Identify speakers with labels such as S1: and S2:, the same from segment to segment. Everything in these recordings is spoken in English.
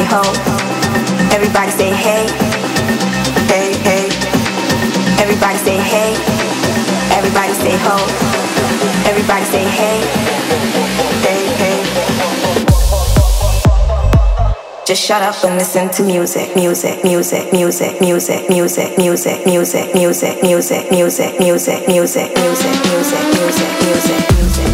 S1: ho. Everybody say hey, hey, hey. Everybody say hey. Everybody say ho. Everybody say hey, hey, hey. Just shut up and listen to music, music, music, music, music, music, music, music, music, music, music, music, music, music, music, music, music, music.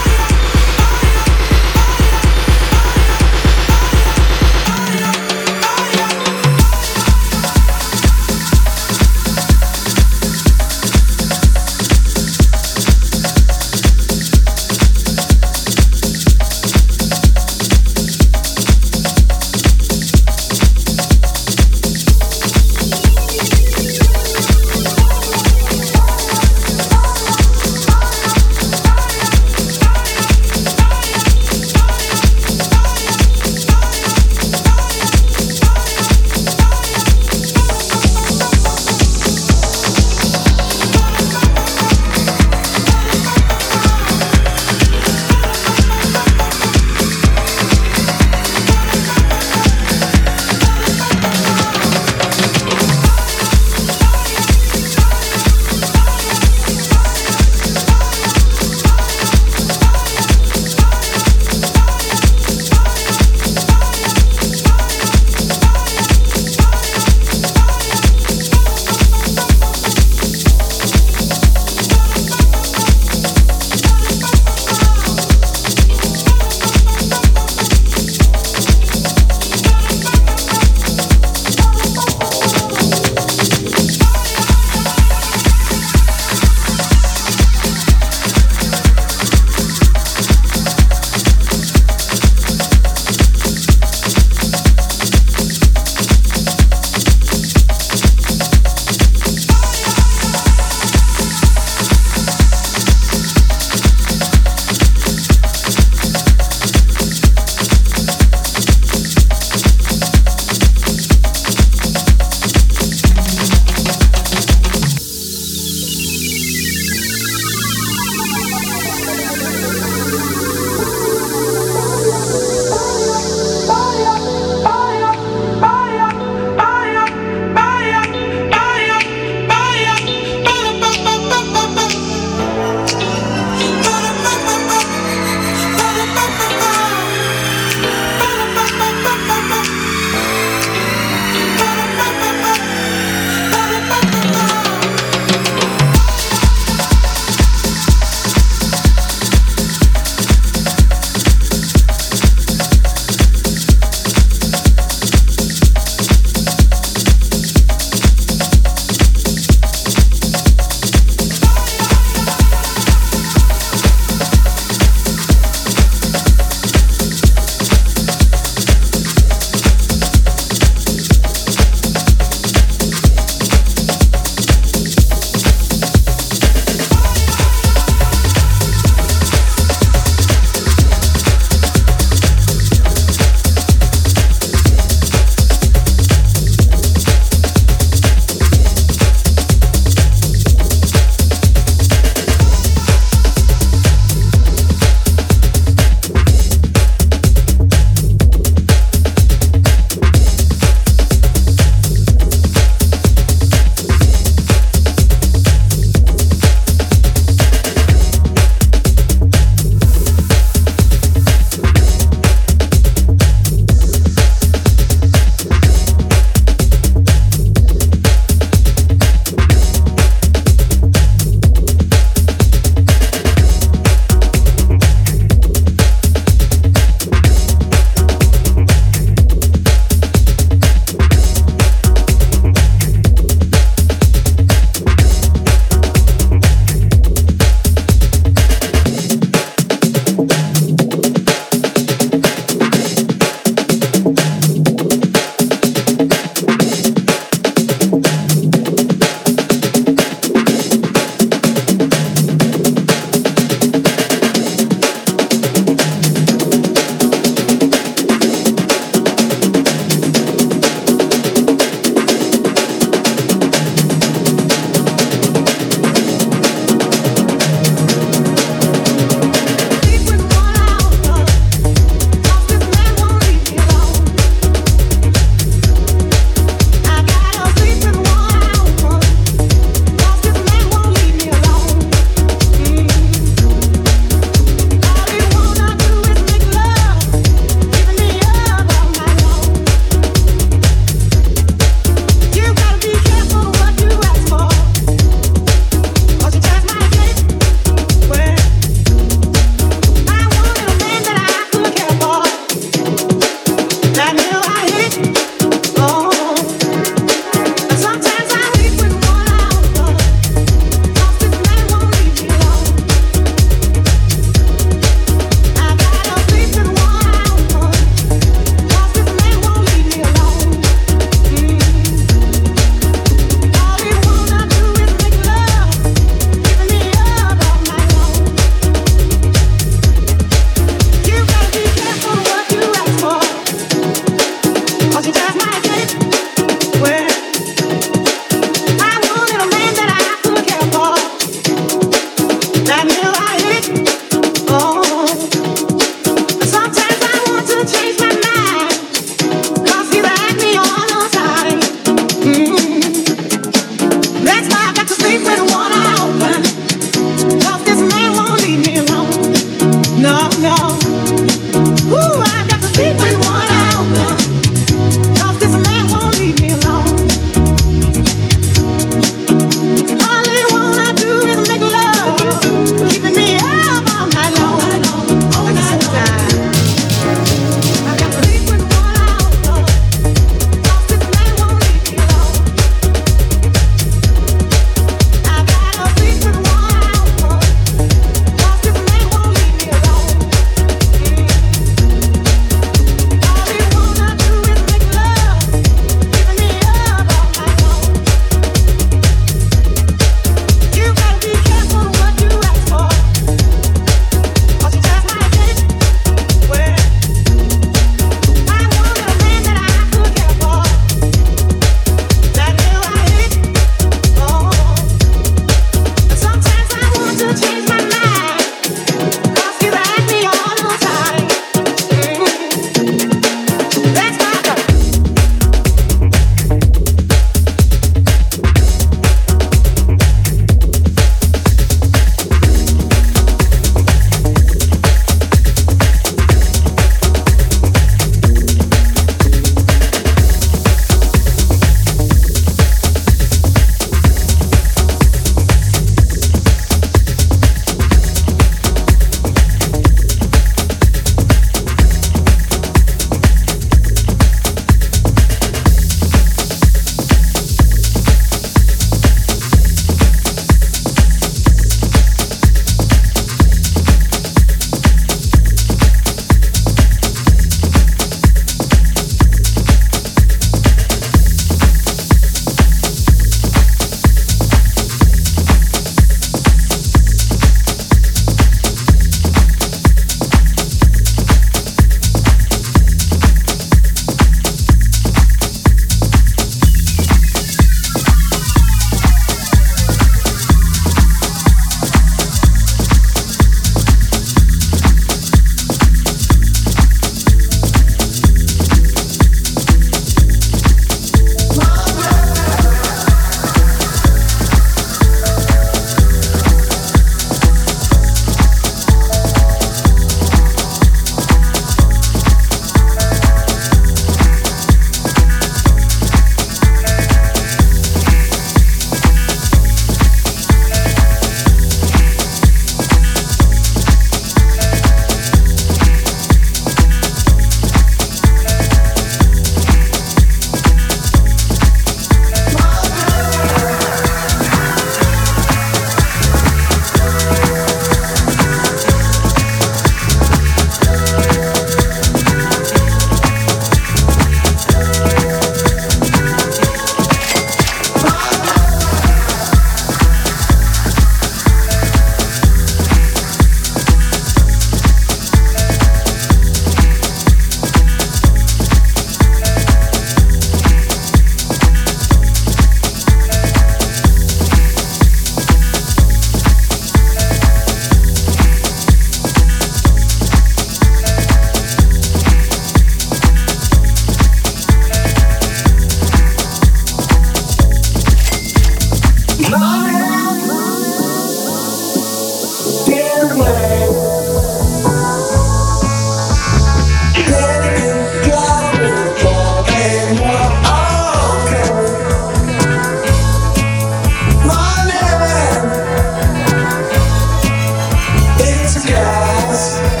S2: eyes